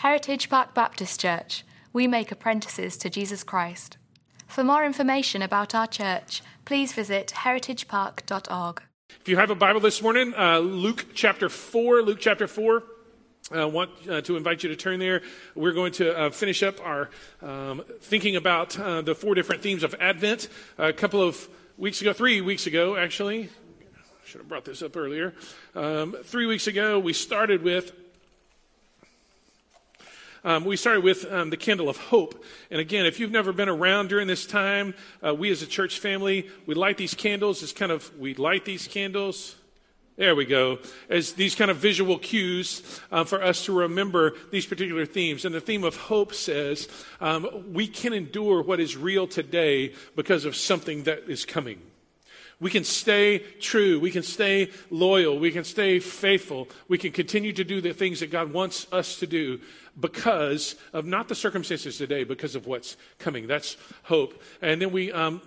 Heritage Park Baptist Church. We make apprentices to Jesus Christ. For more information about our church, please visit heritagepark.org. If you have a Bible this morning, uh, Luke chapter 4, Luke chapter 4. I uh, want uh, to invite you to turn there. We're going to uh, finish up our um, thinking about uh, the four different themes of Advent. A couple of weeks ago, three weeks ago, actually, should have brought this up earlier. Um, three weeks ago, we started with um, we started with um, the candle of hope. And again, if you've never been around during this time, uh, we as a church family, we light these candles It's kind of, we light these candles. There we go. As these kind of visual cues uh, for us to remember these particular themes. And the theme of hope says um, we can endure what is real today because of something that is coming. We can stay true. We can stay loyal. We can stay faithful. We can continue to do the things that God wants us to do because of not the circumstances today, because of what's coming. That's hope. And then we um,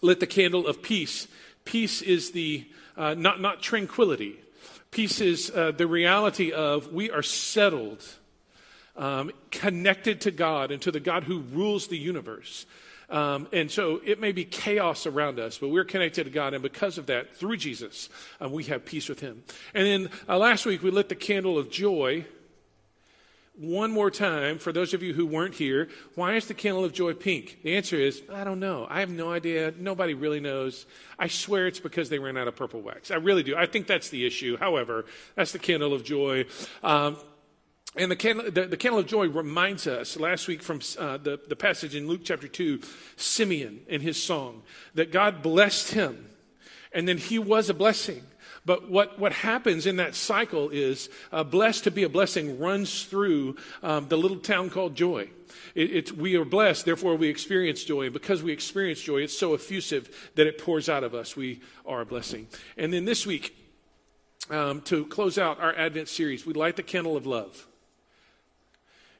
lit the candle of peace. Peace is the, uh, not, not tranquility. Peace is uh, the reality of we are settled, um, connected to God and to the God who rules the universe. Um, and so it may be chaos around us, but we're connected to God. And because of that, through Jesus, uh, we have peace with Him. And then uh, last week, we lit the candle of joy. One more time, for those of you who weren't here, why is the candle of joy pink? The answer is, I don't know. I have no idea. Nobody really knows. I swear it's because they ran out of purple wax. I really do. I think that's the issue. However, that's the candle of joy. Um, and the candle, the, the candle, of joy reminds us last week from uh, the, the passage in Luke chapter 2, Simeon in his song, that God blessed him and then he was a blessing. But what, what happens in that cycle is uh, blessed to be a blessing runs through um, the little town called Joy. It, we are blessed, therefore we experience joy. And because we experience joy, it's so effusive that it pours out of us. We are a blessing. And then this week, um, to close out our Advent series, we light the candle of love.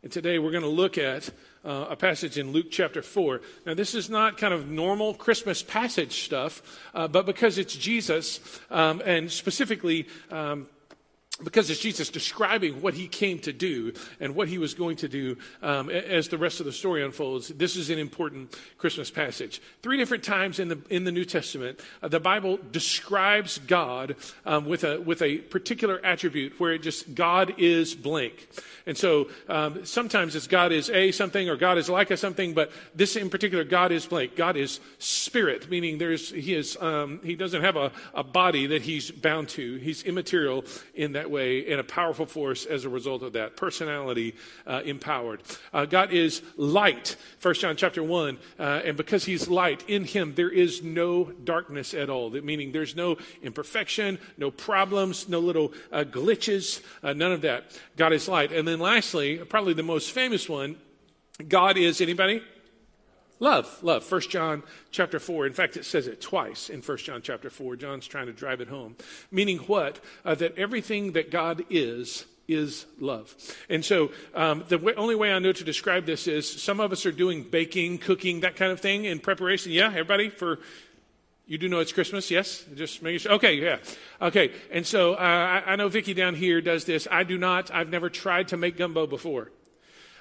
And today we're going to look at uh, a passage in Luke chapter 4. Now, this is not kind of normal Christmas passage stuff, uh, but because it's Jesus, um, and specifically, um, because it's Jesus describing what he came to do and what he was going to do um, as the rest of the story unfolds. This is an important Christmas passage. Three different times in the in the New Testament, uh, the Bible describes God um, with a with a particular attribute where it just God is blank. And so um, sometimes it's God is a something or God is like a something, but this in particular, God is blank. God is spirit, meaning there's he is um, he doesn't have a, a body that he's bound to. He's immaterial in that way and a powerful force as a result of that. Personality uh, empowered. Uh, God is light, 1 John chapter 1. Uh, and because he's light, in him there is no darkness at all. That meaning there's no imperfection, no problems, no little uh, glitches, uh, none of that. God is light. And then lastly, probably the most famous one, God is anybody? Love, love. First John chapter 4. In fact, it says it twice in First John chapter 4. John's trying to drive it home. Meaning what? Uh, that everything that God is, is love. And so um, the w- only way I know to describe this is some of us are doing baking, cooking, that kind of thing in preparation. Yeah, everybody? For you do know it's Christmas, yes? Just making sure. Okay, yeah. Okay, and so uh, I, I know Vicki down here does this. I do not. I've never tried to make gumbo before.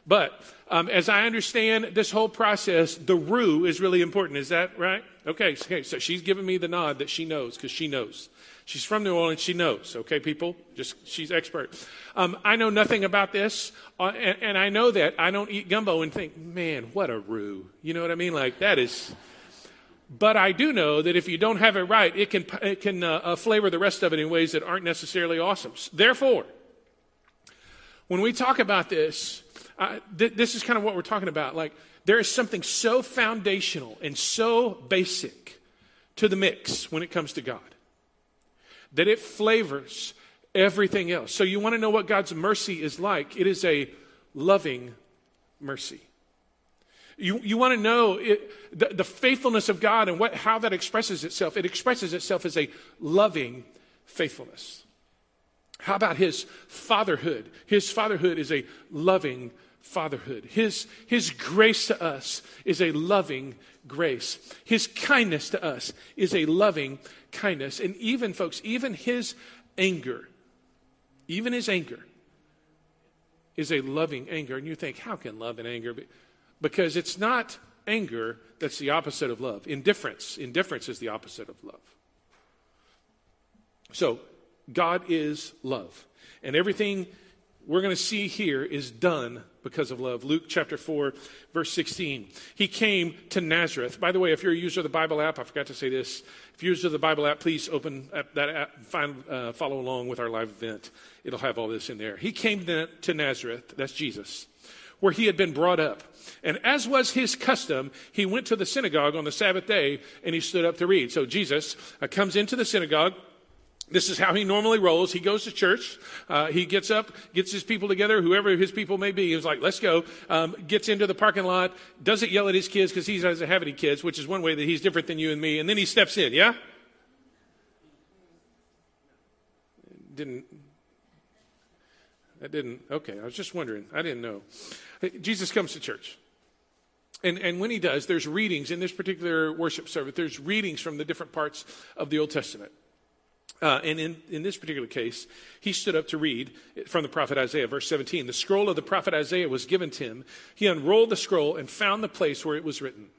But um, as I understand this whole process, the roux is really important. Is that right? Okay, okay. So she's giving me the nod that she knows because she knows. She's from New Orleans. She knows. Okay, people. Just she's expert. Um, I know nothing about this, uh, and, and, I know that I don't eat gumbo and think, man, what a roux. You know what I mean? Like that is. But I do know that if you don't have it right, it can it can uh, uh, flavor the rest of it in ways that aren't necessarily awesome. Therefore, when we talk about this, th- this is kind of what we're talking about. Like, there is something so foundational and so basic to the mix when it comes to God that it flavors everything else. So, you want to know what God's mercy is like? It is a loving mercy. You, you want to know it, the, the faithfulness of God and what, how that expresses itself. It expresses itself as a loving faithfulness. How about his fatherhood? His fatherhood is a loving fatherhood. His, his grace to us is a loving grace. His kindness to us is a loving kindness. And even, folks, even his anger, even his anger is a loving anger. And you think, how can love and anger be? Because it's not anger that's the opposite of love. Indifference. Indifference is the opposite of love. So, God is love. And everything we're going to see here is done because of love. Luke chapter 4, verse 16. He came to Nazareth. By the way, if you're a user of the Bible app, I forgot to say this. If you're a user of the Bible app, please open up that app find, uh, follow along with our live event. It'll have all this in there. He came to Nazareth, that's Jesus, where he had been brought up. And as was his custom, he went to the synagogue on the Sabbath day and he stood up to read. So Jesus uh, comes into the synagogue this is how he normally rolls. He goes to church. Uh, he gets up, gets his people together, whoever his people may be. He's like, let's go. Um, gets into the parking lot, doesn't yell at his kids because he doesn't have any kids, which is one way that he's different than you and me. And then he steps in, yeah? Didn't. That didn't. Okay, I was just wondering. I didn't know. Jesus comes to church. And, and when he does, there's readings in this particular worship service, there's readings from the different parts of the Old Testament. Uh, and in, in this particular case, he stood up to read from the prophet Isaiah, verse 17. The scroll of the prophet Isaiah was given to him. He unrolled the scroll and found the place where it was written.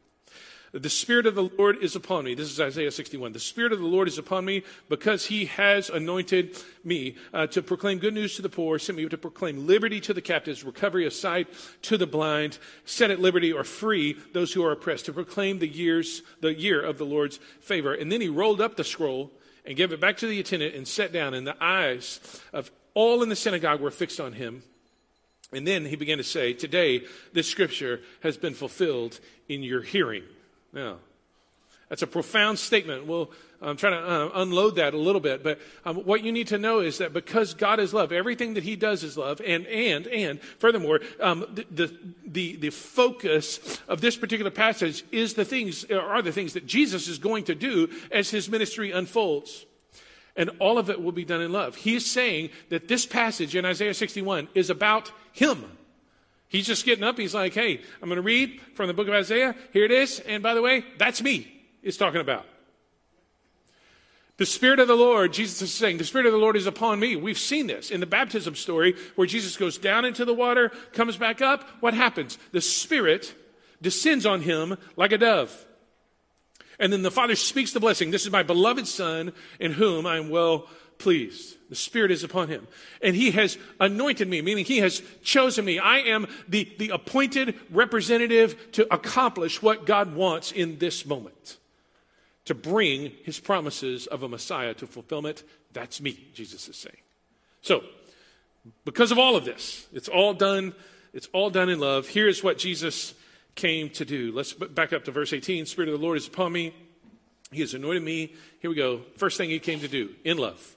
The Spirit of the Lord is upon me. This is Isaiah 61. The Spirit of the Lord is upon me because he has anointed me uh, to proclaim good news to the poor, sent me to proclaim liberty to the captives, recovery of sight to the blind, set at liberty or free those who are oppressed, to proclaim the years, the year of the Lord's favor. And then he rolled up the scroll and gave it back to the attendant and sat down, and the eyes of all in the synagogue were fixed on him. And then he began to say, Today, this scripture has been fulfilled in your hearing. Now, that's a profound statement. Well, I'm trying to uh, unload that a little bit, but um, what you need to know is that because God is love, everything that He does is love, and and and furthermore, um, the, the the focus of this particular passage is the things are the things that Jesus is going to do as His ministry unfolds. And all of it will be done in love. He's saying that this passage in Isaiah 61 is about Him. He's just getting up. He's like, hey, I'm going to read from the book of Isaiah. Here it is. And by the way, that's me. It's talking about. The Spirit of the Lord, Jesus is saying, the Spirit of the Lord is upon me. We've seen this in the baptism story where Jesus goes down into the water, comes back up. What happens? The Spirit descends on him like a dove. And then the Father speaks the blessing. This is my beloved Son in whom I am well pleased. The Spirit is upon him. And he has anointed me, meaning he has chosen me. I am the, the appointed representative to accomplish what God wants in this moment to bring his promises of a Messiah to fulfillment. That's me, Jesus is saying. So, because of all of this, it's all done, it's all done in love. Here's what Jesus came to do. Let's back up to verse 18. Spirit of the Lord is upon me. He has anointed me. Here we go. First thing he came to do in love.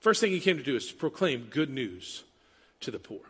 First thing he came to do is to proclaim good news to the poor.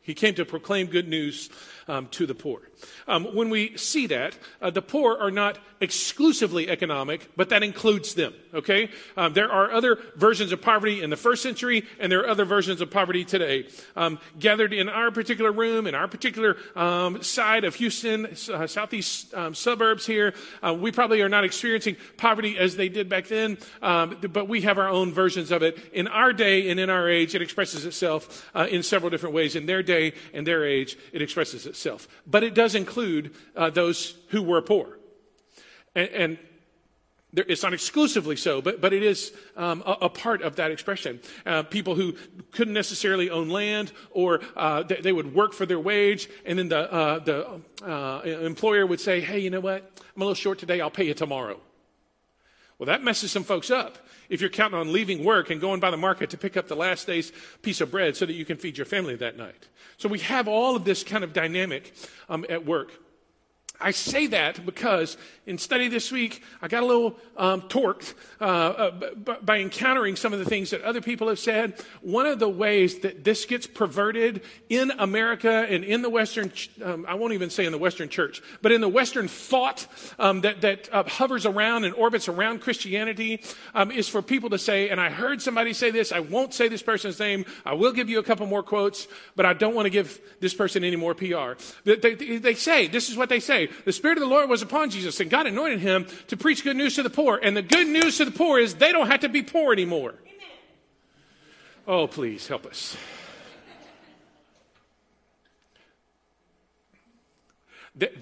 He came to proclaim good news um, to the poor. Um, when we see that, uh, the poor are not exclusively economic, but that includes them, okay? Um, there are other versions of poverty in the first century, and there are other versions of poverty today. Um, gathered in our particular room, in our particular um, side of Houston, uh, southeast um, suburbs here, uh, we probably are not experiencing poverty as they did back then, but we have our own versions of it. In our day and in our age, it expresses itself uh, in several different ways. In their day and their age, it expresses itself. But it does include uh, those who were poor. And, and there, it's not exclusively so, but, but it is um, a, a, part of that expression. Uh, people who couldn't necessarily own land or uh, they, they, would work for their wage, and then the, uh, the uh, employer would say, Hey, you know what? I'm a little short today, I'll pay you tomorrow. Well, that messes some folks up if you're counting on leaving work and going by the market to pick up the last day's piece of bread so that you can feed your family that night. So we have all of this kind of dynamic um, at work. I say that because in study this week, I got a little um, torqued uh, uh, b- by encountering some of the things that other people have said. One of the ways that this gets perverted in America and in the Western, um, I won't even say in the Western church, but in the Western thought um, that, that uh, hovers around and orbits around Christianity um, is for people to say, and I heard somebody say this, I won't say this person's name, I will give you a couple more quotes, but I don't want to give this person any more PR. They, they, they say, this is what they say the Spirit of the Lord was upon Jesus, and God anointed him to preach good news to the poor. And the good news to the poor is they don't have to be poor anymore. Amen. Oh, please help us.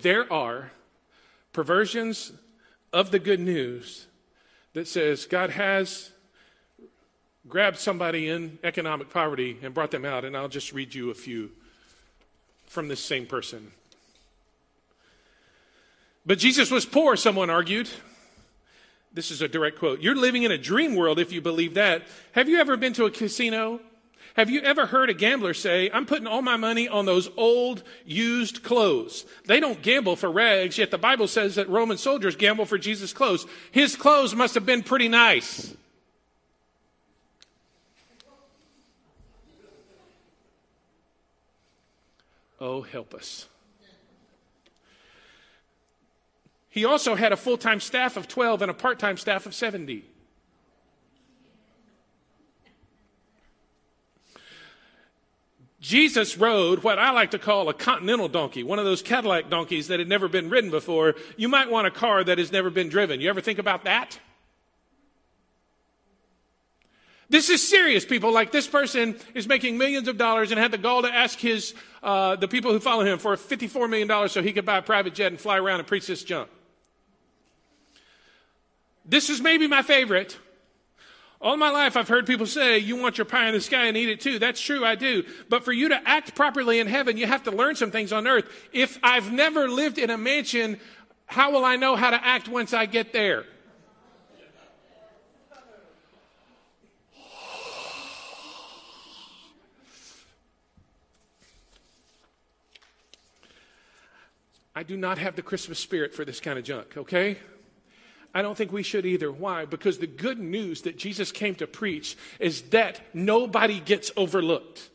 there are perversions of the good news that says God has grabbed somebody in economic poverty and brought them out. And I'll just read you a few from this same person. But Jesus was poor, someone argued. This is a direct quote. You're living in a dream world if you believe that. Have you ever been to a casino? Have you ever heard a gambler say, I'm putting all my money on those old, used clothes? They don't gamble for rags, yet the Bible says that Roman soldiers gamble for Jesus' clothes. His clothes must have been pretty nice. Oh, help us. He also had a full time staff of 12 and a part time staff of 70. Jesus rode what I like to call a continental donkey, one of those Cadillac donkeys that had never been ridden before. You might want a car that has never been driven. You ever think about that? This is serious, people. Like this person is making millions of dollars and had the gall to ask his uh, the people who follow him for $54 million so he could buy a private jet and fly around and preach this junk. This is maybe my favorite. All my life, I've heard people say, You want your pie in the sky and eat it too. That's true, I do. But for you to act properly in heaven, you have to learn some things on earth. If I've never lived in a mansion, how will I know how to act once I get there? I do not have the Christmas spirit for this kind of junk, okay? I don't think we should either. Why? Because the good news that Jesus came to preach is that nobody gets overlooked.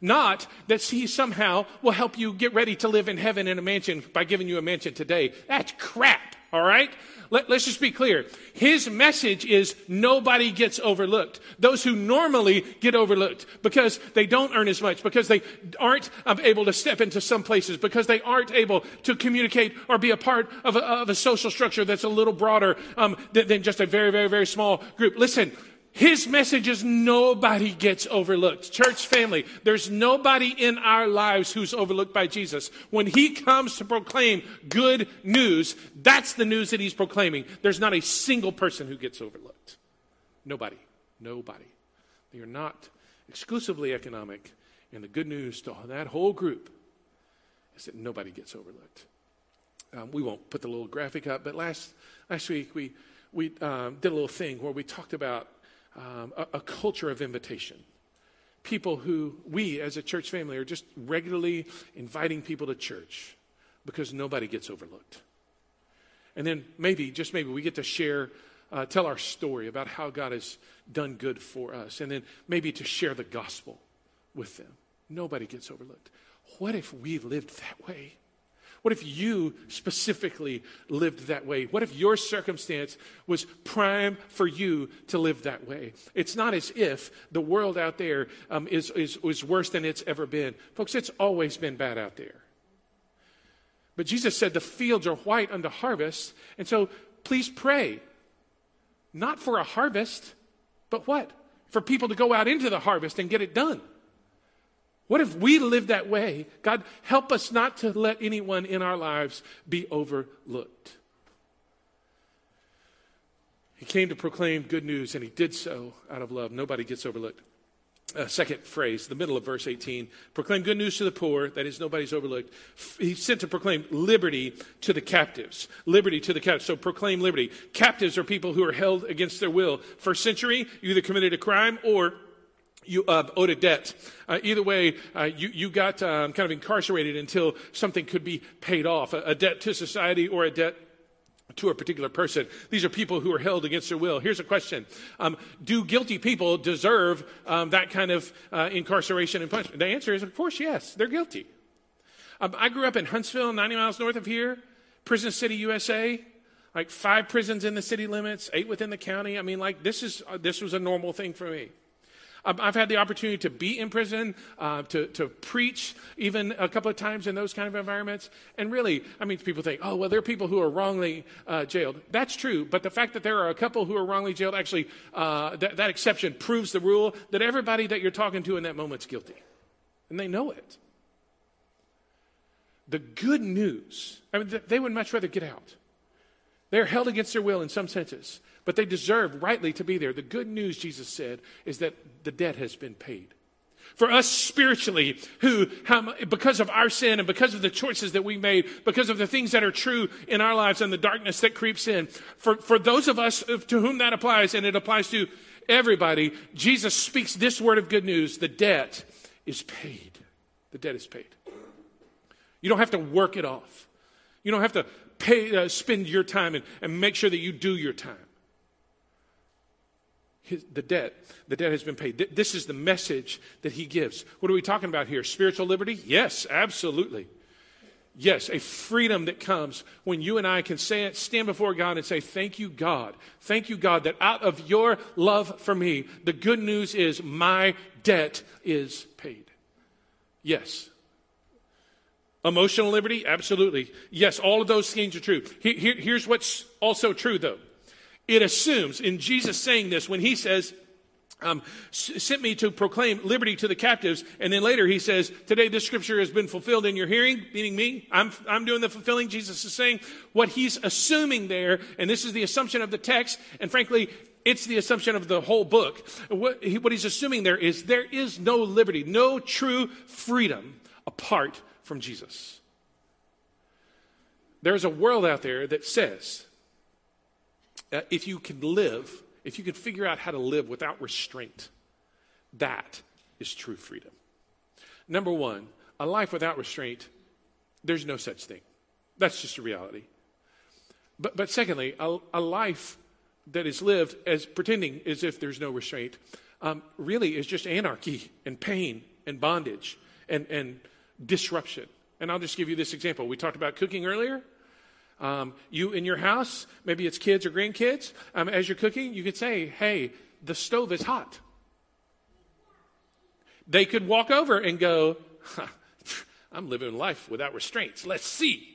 Not that he somehow will help you get ready to live in heaven in a mansion by giving you a mansion today. That's crap, all right? Let, us just be clear. His message is nobody gets overlooked. Those who normally get overlooked because they don't earn as much, because they aren't able to step into some places, because they aren't able to communicate or be a part of a, of a social structure that's a little broader um, than, than just a very, very, very small group. Listen, his message is nobody gets overlooked. Church family, there's nobody in our lives who's overlooked by Jesus. When he comes to proclaim good news, that's the news that he's proclaiming. There's not a single person who gets overlooked. Nobody. Nobody. They are not exclusively economic. And the good news to that whole group is that nobody gets overlooked. Um, we won't put the little graphic up, but last, last week we, we um, did a little thing where we talked about um, a, a culture of invitation. People who we as a church family are just regularly inviting people to church because nobody gets overlooked. And then maybe, just maybe, we get to share, uh, tell our story about how God has done good for us. And then maybe to share the gospel with them. Nobody gets overlooked. What if we lived that way? What if you specifically lived that way? What if your circumstance was prime for you to live that way? It's not as if the world out there um, is, is, is worse than it's ever been. Folks, it's always been bad out there. But Jesus said the fields are white unto harvest. And so please pray, not for a harvest, but what? For people to go out into the harvest and get it done. What if we live that way? God, help us not to let anyone in our lives be overlooked. He came to proclaim good news, and he did so out of love. Nobody gets overlooked. Uh, second phrase, the middle of verse 18 proclaim good news to the poor, that is, nobody's overlooked. He's sent to proclaim liberty to the captives. Liberty to the captives. So proclaim liberty. Captives are people who are held against their will. First century, you either committed a crime or you uh, owed a debt. Uh, either way, uh, you, you got um, kind of incarcerated until something could be paid off a, a, debt to society or a debt to a particular person. These are people who are held against their will. Here's a question um, Do guilty people deserve um, that kind of uh, incarceration and punishment? The answer is, of course, yes, they're guilty. Um, I grew up in Huntsville, 90 miles north of here, Prison City, USA. Like five prisons in the city limits, eight within the county. I mean, like this is uh, this was a normal thing for me. I've had the opportunity to be in prison, uh, to, to preach even a couple of times in those kind of environments. And really, I mean, people think, oh, well, there are people who are wrongly uh, jailed. That's true. But the fact that there are a couple who are wrongly jailed actually, uh, th- that exception proves the rule that everybody that you're talking to in that moment is guilty. And they know it. The good news, I mean, they would much rather get out. They're held against their will in some senses, but they deserve rightly to be there. The good news, Jesus said, is that the debt has been paid. For us spiritually, who, because of our sin and because of the choices that we made, because of the things that are true in our lives and the darkness that creeps in, for, for those of us to whom that applies, and it applies to everybody, Jesus speaks this word of good news the debt is paid. The debt is paid. You don't have to work it off. You don't have to pay, uh, spend your time and, and make sure that you do your time. His, the debt, the debt has been paid. This is the message that he gives. What are we talking about here? Spiritual liberty? Yes, absolutely. Yes, a freedom that comes when you and I can say stand before God and say, Thank you, God. Thank you, God, that out of your love for me, the good news is my debt is paid. Yes, Emotional liberty? Absolutely. Yes, all of those things are true. Here, here's what's also true, though. It assumes, in Jesus saying this, when he says, um, sent me to proclaim liberty to the captives. And then later he says, Today this scripture has been fulfilled in your hearing, meaning me. I'm, I'm doing the fulfilling. Jesus is saying what he's assuming there, and this is the assumption of the text, and frankly, it's the assumption of the whole book. What, he, what he's assuming there is there is no liberty, no true freedom apart from Jesus. There's a world out there that says uh, if you can live, if you can figure out how to live without restraint, that is true freedom. Number one, a life without restraint, there's no such thing. That's just a reality. But, but secondly, a, a life that is lived as pretending as if there's no restraint um, really is just anarchy and pain and bondage and, and disruption. And I'll just give you this example. We talked about cooking earlier. Um, you in your house, maybe it's kids or grandkids, um, as you're cooking, you could say, hey, the stove is hot. They could walk over and go, I'm living life without restraints. Let's see.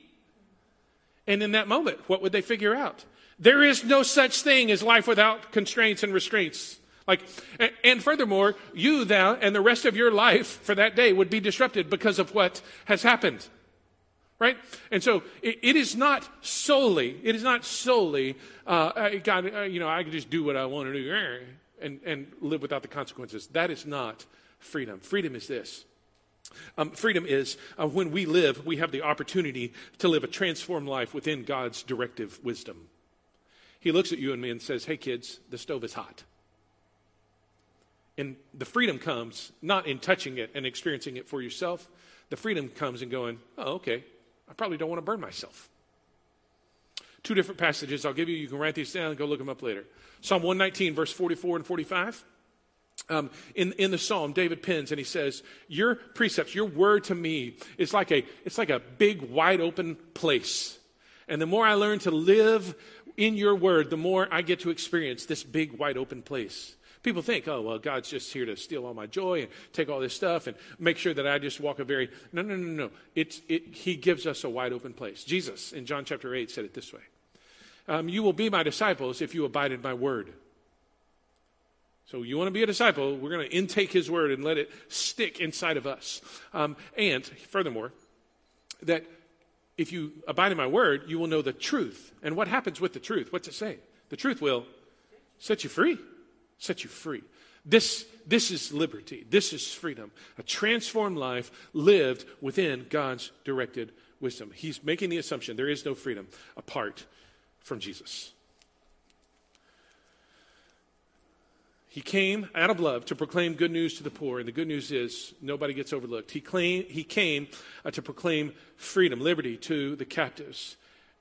And in that moment, what would they figure out? There is no such thing as life without constraints and restraints. Like, and furthermore, you, thou, and the rest of your life for that day would be disrupted because of what has happened. Right? And so it, it is not solely, it is not solely, uh, God, uh, you know, I can just do what I want to do eh, and, and live without the consequences. That is not freedom. Freedom is this. Um, freedom is uh, when we live, we have the opportunity to live a transformed life within God's directive wisdom. He looks at you and me and says, Hey, kids, the stove is hot. And the freedom comes not in touching it and experiencing it for yourself. The freedom comes in going, oh, okay, I probably don't want to burn myself. Two different passages I'll give you. You can write these down and go look them up later. Psalm 119, verse 44 and 45. Um, in, in the psalm, David pins and he says, Your precepts, your word to me is like a, it's like a big, wide open place. And the more I learn to live in your word, the more I get to experience this big, wide open place. People think, oh, well, God's just here to steal all my joy and take all this stuff and make sure that I just walk a very. No, no, no, no. It's, it, he gives us a wide open place. Jesus in John chapter 8 said it this way um, You will be my disciples if you abide in my word. So, you want to be a disciple, we're going to intake his word and let it stick inside of us. Um, and furthermore, that if you abide in my word, you will know the truth. And what happens with the truth? What's it say? The truth will set you free set you free. This, this is liberty. This is freedom. A transformed life lived within God's directed wisdom. He's making the assumption there is no freedom apart from Jesus. He came out of love to proclaim good news to the poor, and the good news is nobody gets overlooked. He, claim, he came uh, to proclaim freedom, liberty to the captives.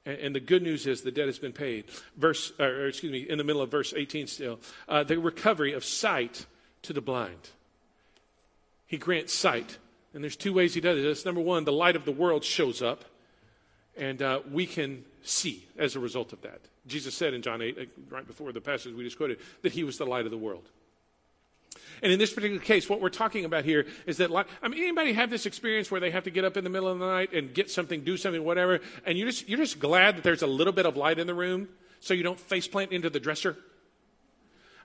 And, the good news is the debt has been paid. Verse, or excuse me, in the middle of verse 18 still, uh, the recovery of sight to the blind. He grants sight. And there's two ways he does this. Number one, the light of the world shows up, and uh, we can see as a result of that. Jesus said in John 8, uh, right before the passage we just quoted, that he was the light of the world. And in this particular case, what we're talking about here is that, I mean, anybody have this experience where they have to get up in the middle of the night and get something, do something, whatever, and you're just, you're just glad that there's a little bit of light in the room so you don't faceplant into the dresser?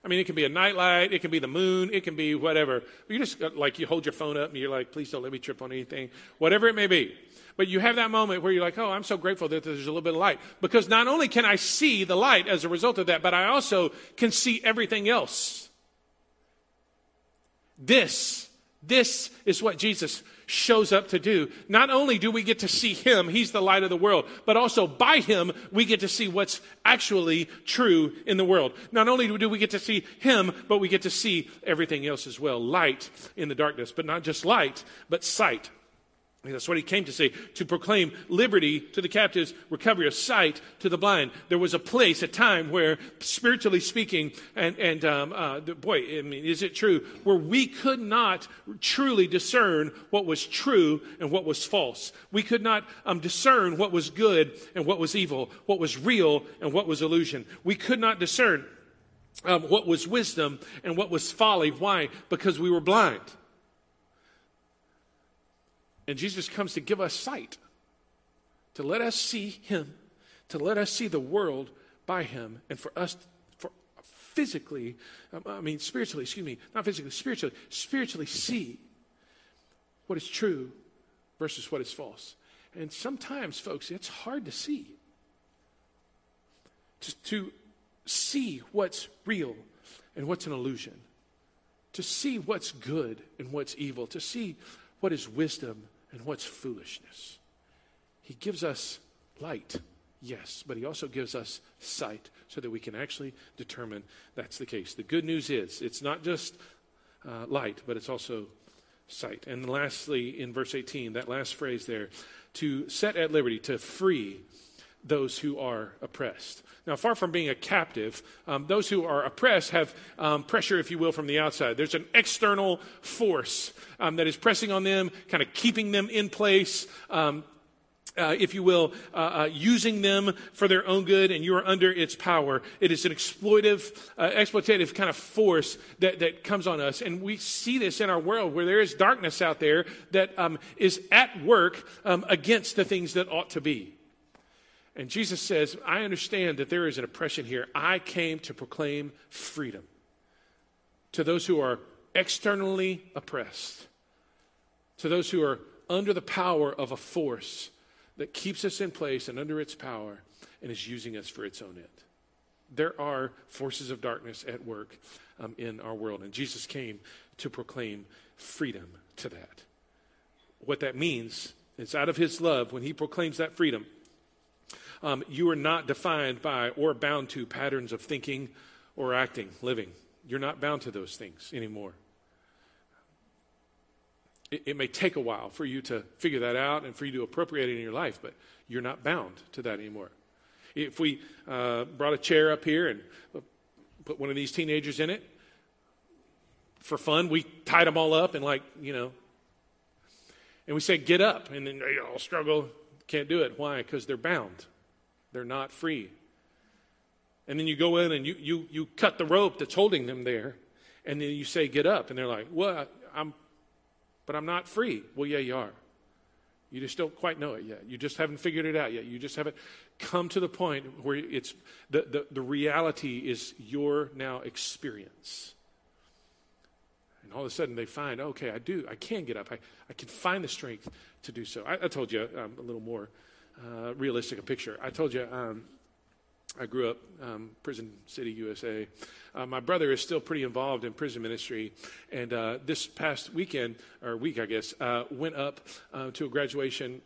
I mean, it can be a nightlight, it can be the moon, it can be whatever. You just uh, like you hold your phone up and you're like, please don't let me trip on anything, whatever it may be. But you have that moment where you're like, oh, I'm so grateful that there's a little bit of light. Because not only can I see the light as a result of that, but I also can see everything else. This, this is what Jesus shows up to do. Not only do we get to see him, he's the light of the world, but also by him, we get to see what's actually true in the world. Not only do we get to see him, but we get to see everything else as well. Light in the darkness, but not just light, but sight. That's what he came to say, to proclaim liberty to the captives, recovery of sight to the blind. There was a place, a time where, spiritually speaking, and, and um, uh, boy, I mean, is it true, where we could not truly discern what was true and what was false. We could not um, discern what was good and what was evil, what was real and what was illusion. We could not discern um, what was wisdom and what was folly. Why? Because we were blind. And Jesus comes to give us sight, to let us see Him, to let us see the world by Him, and for us, for physically, um, I mean, spiritually, excuse me, not physically, spiritually, spiritually see what is true versus what is false. And sometimes, folks, it's hard to see. To, to see what's real and what's an illusion. To see what's good and what's evil. To see what is wisdom and what's foolishness. He gives us light, yes, but he also gives us sight so that we can actually determine that's the case. The good news is it's not just uh, light, but it's also sight. And lastly, in verse 18, that last phrase there, to set at liberty, to free those who are oppressed. Now, far from being a captive, um, those who are oppressed have um, pressure, if you will, from the outside. There's an external force um, that is pressing on them, kind of keeping them in place. Um, uh, if you will, uh, uh, using them for their own good, and you are under its power. It is an exploitive, uh, exploitative kind of force that, that comes on us. And we see this in our world where there is darkness out there that um, is at work um, against the things that ought to be. And Jesus says, I understand that there is an oppression here. I came to proclaim freedom to those who are externally oppressed, to those who are under the power of a force that keeps us in place and under its power and is using us for its own end. There are forces of darkness at work um, in our world, and Jesus came to proclaim freedom to that. What that means is out of his love, when he proclaims that freedom, um, you are not defined by or bound to patterns of thinking or acting, living. You're not bound to those things anymore. It, it may take a while for you to figure that out and for you to appropriate it in your life, but you're not bound to that anymore. If we uh, brought a chair up here and put one of these teenagers in it, for fun, we tied them all up and, like, you know, and we said, get up. And then they all struggle, can't do it. Why? Because they're bound. They're not free. And then you go in and you, you, you cut the rope that's holding them there, and then you say, Get up. And they're like, Well, I'm, but I'm not free. Well, yeah, you are. You just don't quite know it yet. You just haven't figured it out yet. You just haven't come to the point where it's the, the, the reality is your now experience. And all of a sudden they find, okay, I do, I can get up. I, I can find the strength to do so. I, I told you um, a little more uh, realistic a picture. I told you um, I grew up um, Prison City, USA. Uh, my brother is still pretty involved in prison ministry, and uh, this past weekend or week, I guess, uh, went up uh, to a graduation.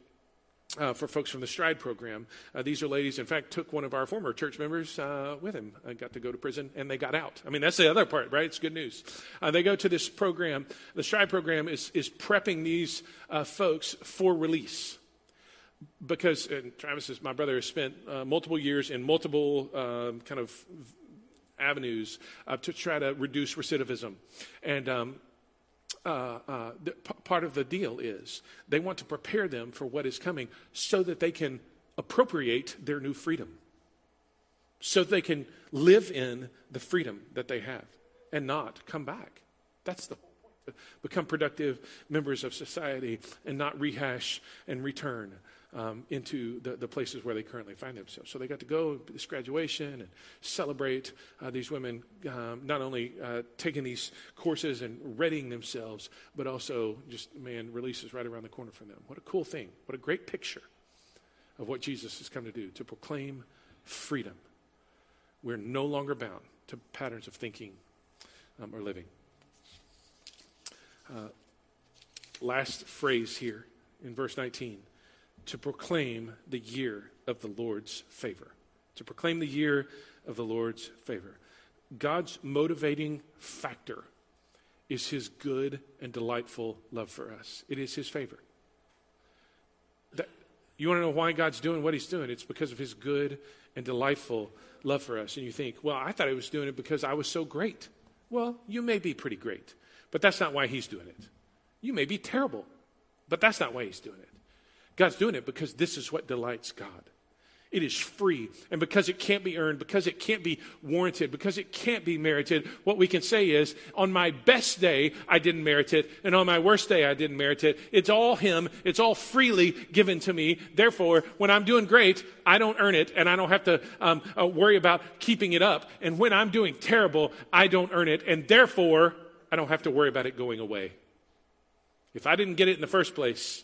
Uh, for folks from the Stride program, these are ladies. In fact, took one of our former church members with him. got to go to prison, and they got out. I mean, that's the other part, right? It's good news. they go to this program. The Stride program is is prepping these folks for release because Travis is my brother has spent uh, multiple years in multiple uh, kind of avenues uh, to try to reduce recidivism, and um, uh, uh, the, p- part of the deal is they want to prepare them for what is coming so that they can appropriate their new freedom, so they can live in the freedom that they have and not come back. That's the whole point. become productive members of society and not rehash and return um, into the, the places where they currently find themselves. So they got to go to this graduation and celebrate uh, these women um, not only uh, taking these courses and readying themselves, but also just, man, releases right around the corner for them. What a cool thing. What a great picture of what Jesus has come to do to proclaim freedom. We're no longer bound to patterns of thinking um, or living. Uh, last phrase here in verse 19 to proclaim the year of the Lord's favor. To proclaim the year of the Lord's favor. God's motivating factor is his good and delightful love for us. It is his favor. That, you want to know why God's doing what he's doing? It's because of his good and delightful love for us. And you think, well, I thought he was doing it because I was so great. Well, you may be pretty great, but that's not why he's doing it. You may be terrible, but that's not why he's doing it. God's doing it because this is what delights God. It is free. And because it can't be earned, because it can't be warranted, because it can't be merited, what we can say is, on my best day, I didn't merit it. And on my worst day, I didn't merit it. It's all Him. It's all freely given to me. Therefore, when I'm doing great, I don't earn it and I don't have to um, uh, worry about keeping it up. And when I'm doing terrible, I don't earn it. And therefore, I don't have to worry about it going away. If I didn't get it in the first place,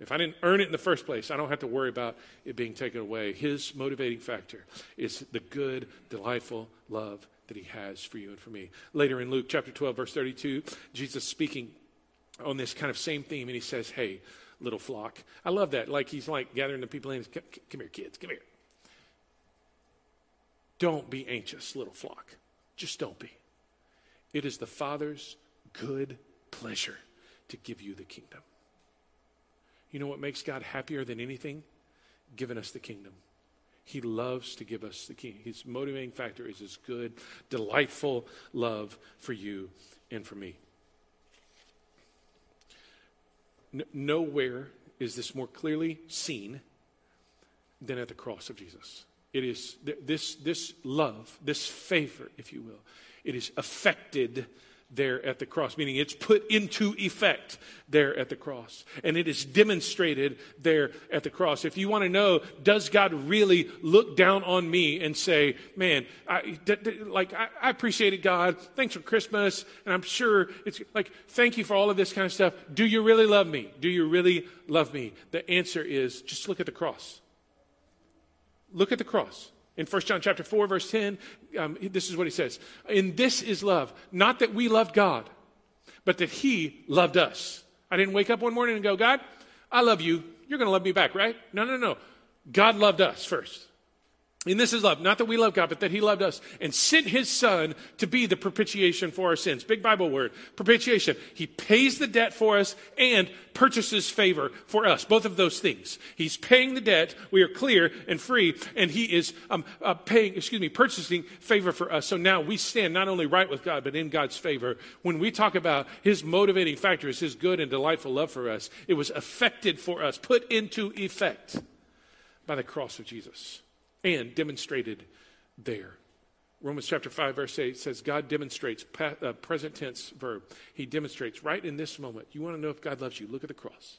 if I didn't earn it in the first place, I don't have to worry about it being taken away. His motivating factor is the good, delightful love that he has for you and for me. Later in Luke chapter 12, verse 32, Jesus speaking on this kind of same theme, and he says, Hey, little flock. I love that. Like he's like gathering the people in. Come, come here, kids, come here. Don't be anxious, little flock. Just don't be. It is the Father's good pleasure to give you the kingdom. You know what makes God happier than anything? Giving us the kingdom. He loves to give us the kingdom. His motivating factor is his good, delightful love for you and for me. N- nowhere is this more clearly seen than at the cross of Jesus. It is th- this, this love, this favor, if you will, it is effected there at the cross, meaning it's put into effect there at the cross. And it is demonstrated there at the cross. If you want to know, does God really look down on me and say, man, I, d- d- like, I, I appreciated God. Thanks for Christmas. And I'm sure it's like, thank you for all of this kind of stuff. Do you really love me? Do you really love me? The answer is just look at the cross. Look at the cross. In 1 John chapter 4, verse 10, um, this is what he says. In this is love, not that we loved God, but that he loved us. I didn't wake up one morning and go, God, I love you. You're going to love me back, right? No, no, no. God loved us first. And this is love, not that we love God, but that He loved us and sent His Son to be the propitiation for our sins. Big Bible word, propitiation. He pays the debt for us and purchases favor for us. Both of those things. He's paying the debt. We are clear and free, and He is um, uh, paying, excuse me, purchasing favor for us. So now we stand not only right with God, but in God's favor. When we talk about His motivating factors, His good and delightful love for us, it was effected for us, put into effect by the cross of Jesus and demonstrated there. Romans chapter 5, verse 8 says, God demonstrates, uh, present tense verb. He demonstrates right in this moment. You want to know if God loves you? Look at the cross.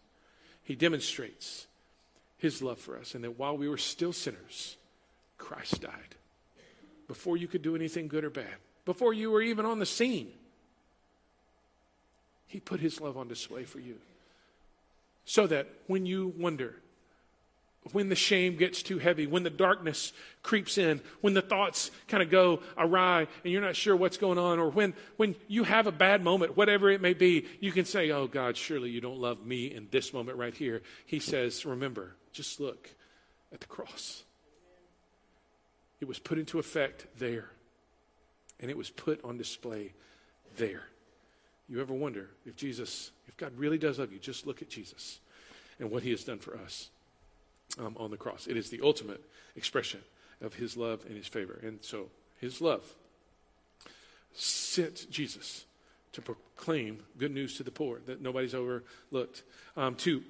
He demonstrates his love for us, and that while we were still sinners, Christ died. Before you could do anything good or bad, before you were even on the scene, he put his love on display for you. So that when you wonder, when the shame gets too heavy, when the darkness creeps in, when the thoughts kind of go awry and you're not sure what's going on, or when, when you have a bad moment, whatever it may be, you can say, Oh God, surely you don't love me in this moment right here. He says, Remember, just look at the cross. It was put into effect there, and it was put on display there. You ever wonder if Jesus, if God really does love you, just look at Jesus and what he has done for us um, on the cross. It is the ultimate expression of his love and his favor. And so his love sent Jesus to proclaim good news to the poor that nobody's overlooked, um, to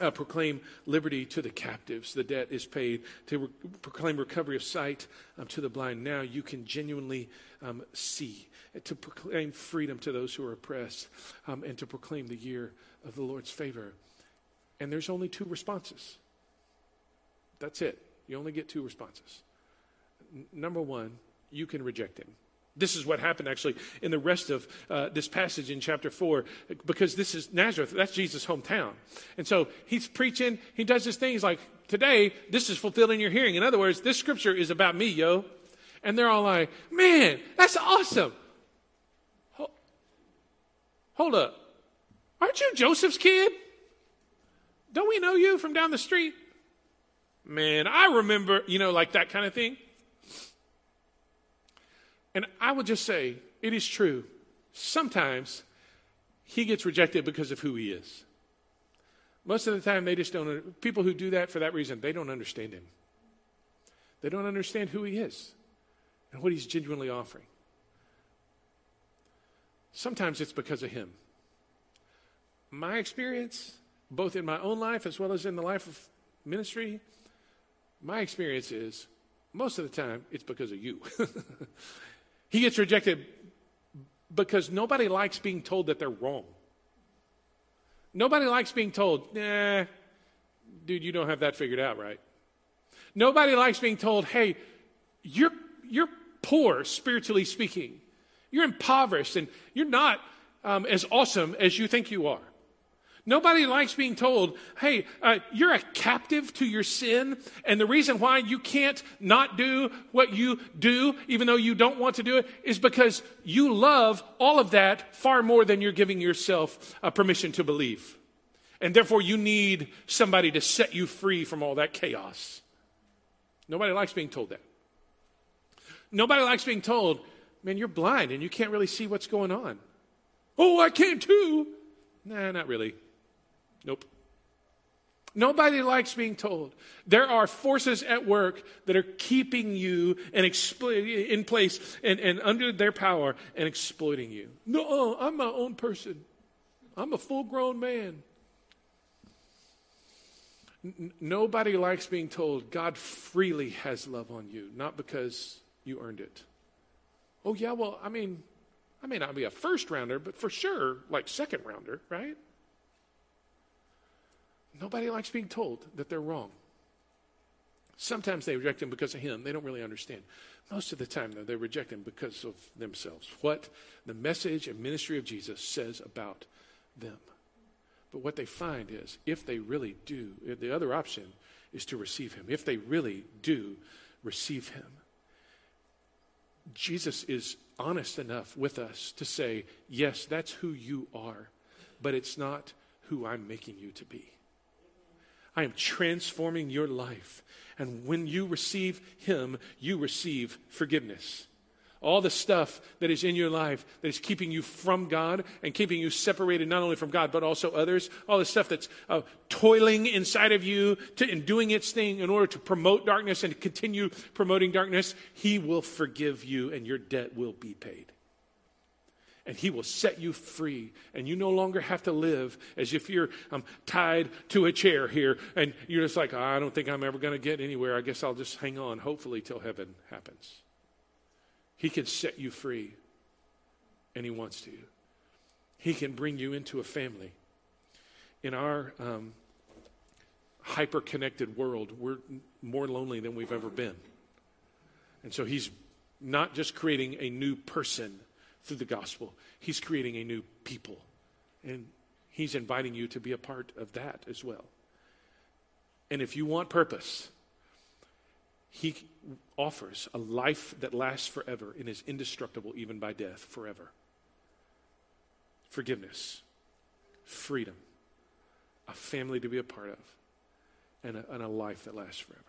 uh, proclaim liberty to the captives, the debt is paid, to re- proclaim recovery of sight um, to the blind. Now you can genuinely um, see, to proclaim freedom to those who are oppressed, um, and to proclaim the year of the Lord's favor And there's only two responses. That's it. You only get two responses. N- number one, you can reject him. This is what happened actually in the rest of uh, this passage in chapter 4, because this is Nazareth. That's Jesus' hometown. And so he's preaching, he does this thing. He's like, Today, this is fulfilled in your hearing. In other words, this scripture is about me, yo. And they're all like, Man, that's awesome. Hold up. Aren't you Joseph's kid? Don't we know you from down the street? Man, I remember, you know, like that kind of thing. And I would just say, it is true. Sometimes he gets rejected because of who he is. Most of the time, they just don't, people who do that for that reason, they don't understand him. They don't understand who he is and what he's genuinely offering. Sometimes it's because of him. My experience, both in my own life as well as in the life of ministry, my experience is most of the time it's because of you. he gets rejected because nobody likes being told that they're wrong. Nobody likes being told, nah, dude, you don't have that figured out, right? Nobody likes being told, hey, you're, you're poor, spiritually speaking. You're impoverished and you're not um, as awesome as you think you are. Nobody likes being told, hey, uh, you're a captive to your sin, and the reason why you can't not do what you do, even though you don't want to do it, is because you love all of that far more than you're giving yourself uh, permission to believe. And therefore, you need somebody to set you free from all that chaos. Nobody likes being told that. Nobody likes being told, man, you're blind and you can't really see what's going on. Oh, I can too. Nah, not really. Nope. Nobody likes being told. There are forces at work that are keeping you and in place and, and under their power and exploiting you. No, I'm my own person. I'm a full grown man. N- nobody likes being told God freely has love on you, not because you earned it. Oh, yeah, well, I mean, I may not be a first rounder, but for sure, like second rounder, right? Nobody likes being told that they're wrong. Sometimes they reject him because of him. They don't really understand. Most of the time, though, they reject him because of themselves. What the message and ministry of Jesus says about them. But what they find is if they really do, the other option is to receive him. If they really do receive him, Jesus is honest enough with us to say, yes, that's who you are, but it's not who I'm making you to be. I am transforming your life. And when you receive Him, you receive forgiveness. All the stuff that is in your life that is keeping you from God and keeping you separated not only from God but also others, all the stuff that's uh, toiling inside of you to, and doing its thing in order to promote darkness and to continue promoting darkness, He will forgive you and your debt will be paid and he will set you free. And you no longer have to live as if you're um, tied to a chair here and you're just like, I don't think I'm ever going to get anywhere. I guess I'll just hang on, hopefully, till heaven happens. He can set you free, and he wants to. He can bring you into a family. In our um, hyper connected world, we're more lonely than we've ever been. And so he's not just creating a new person through the gospel. He's creating a new people. And He's inviting you to be a part of that as well. And if you want purpose, He offers a life that lasts forever and is indestructible even by death forever. Forgiveness, freedom, a family to be a part of, and a, and a life that lasts forever.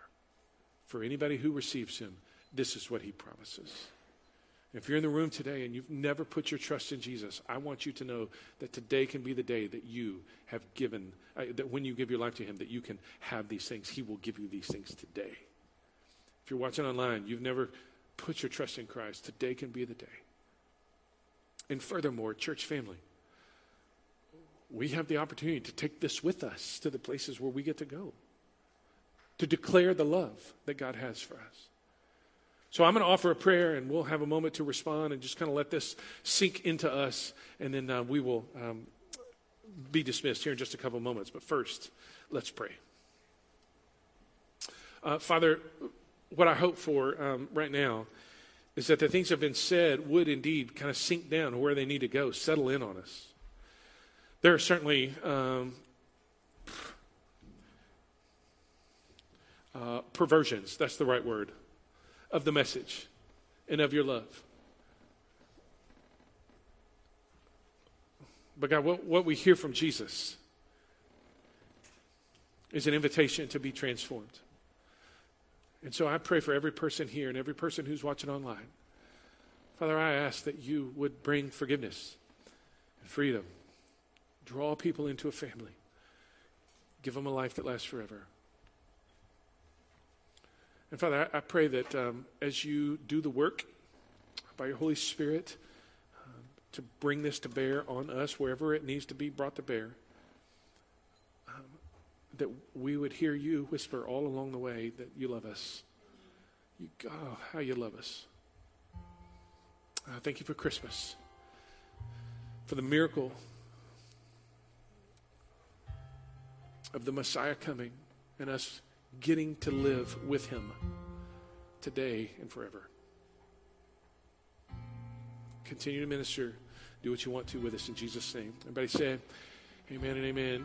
For anybody who receives Him, this is what He promises. If you're in the room today and you've never put your trust in Jesus, I want you to know that today can be the day that you have given, uh, that when you give your life to Him, that you can have these things. He will give you these things today. If you're watching online, you've never put your trust in Christ, today can be the day. And furthermore, church family, we have the opportunity to take this with us to the places where we get to go, to declare the love that God has for us. So I'm going to offer a prayer and we'll have a moment to respond and just kind of let this sink into us. And then uh, we will um, be dismissed here in just a couple of moments. But first, Let's pray. Uh, Father, what I hope for um, right now is that the things that have been said would indeed kind of sink down where they need to go, settle in on us. There are certainly um, uh, perversions, that's the right word, of the message and of your love. But God, what, what we hear from Jesus is an invitation to be transformed. And so I pray for every person here and every person who's watching online. Father, I ask that you would bring forgiveness and freedom, draw people into a family, give them a life that lasts forever. And Father, I, I pray that um, as you do the work by your Holy Spirit um, to bring this to bear on us wherever it needs to be brought to bear, um, that we would hear you whisper all along the way that you love us. You, oh, how you love us. Uh, thank you for Christmas, for the miracle of the Messiah coming and us getting to live with him today and forever. Continue to minister. Do what you want to with us in Jesus' name. Everybody say, Amen and amen.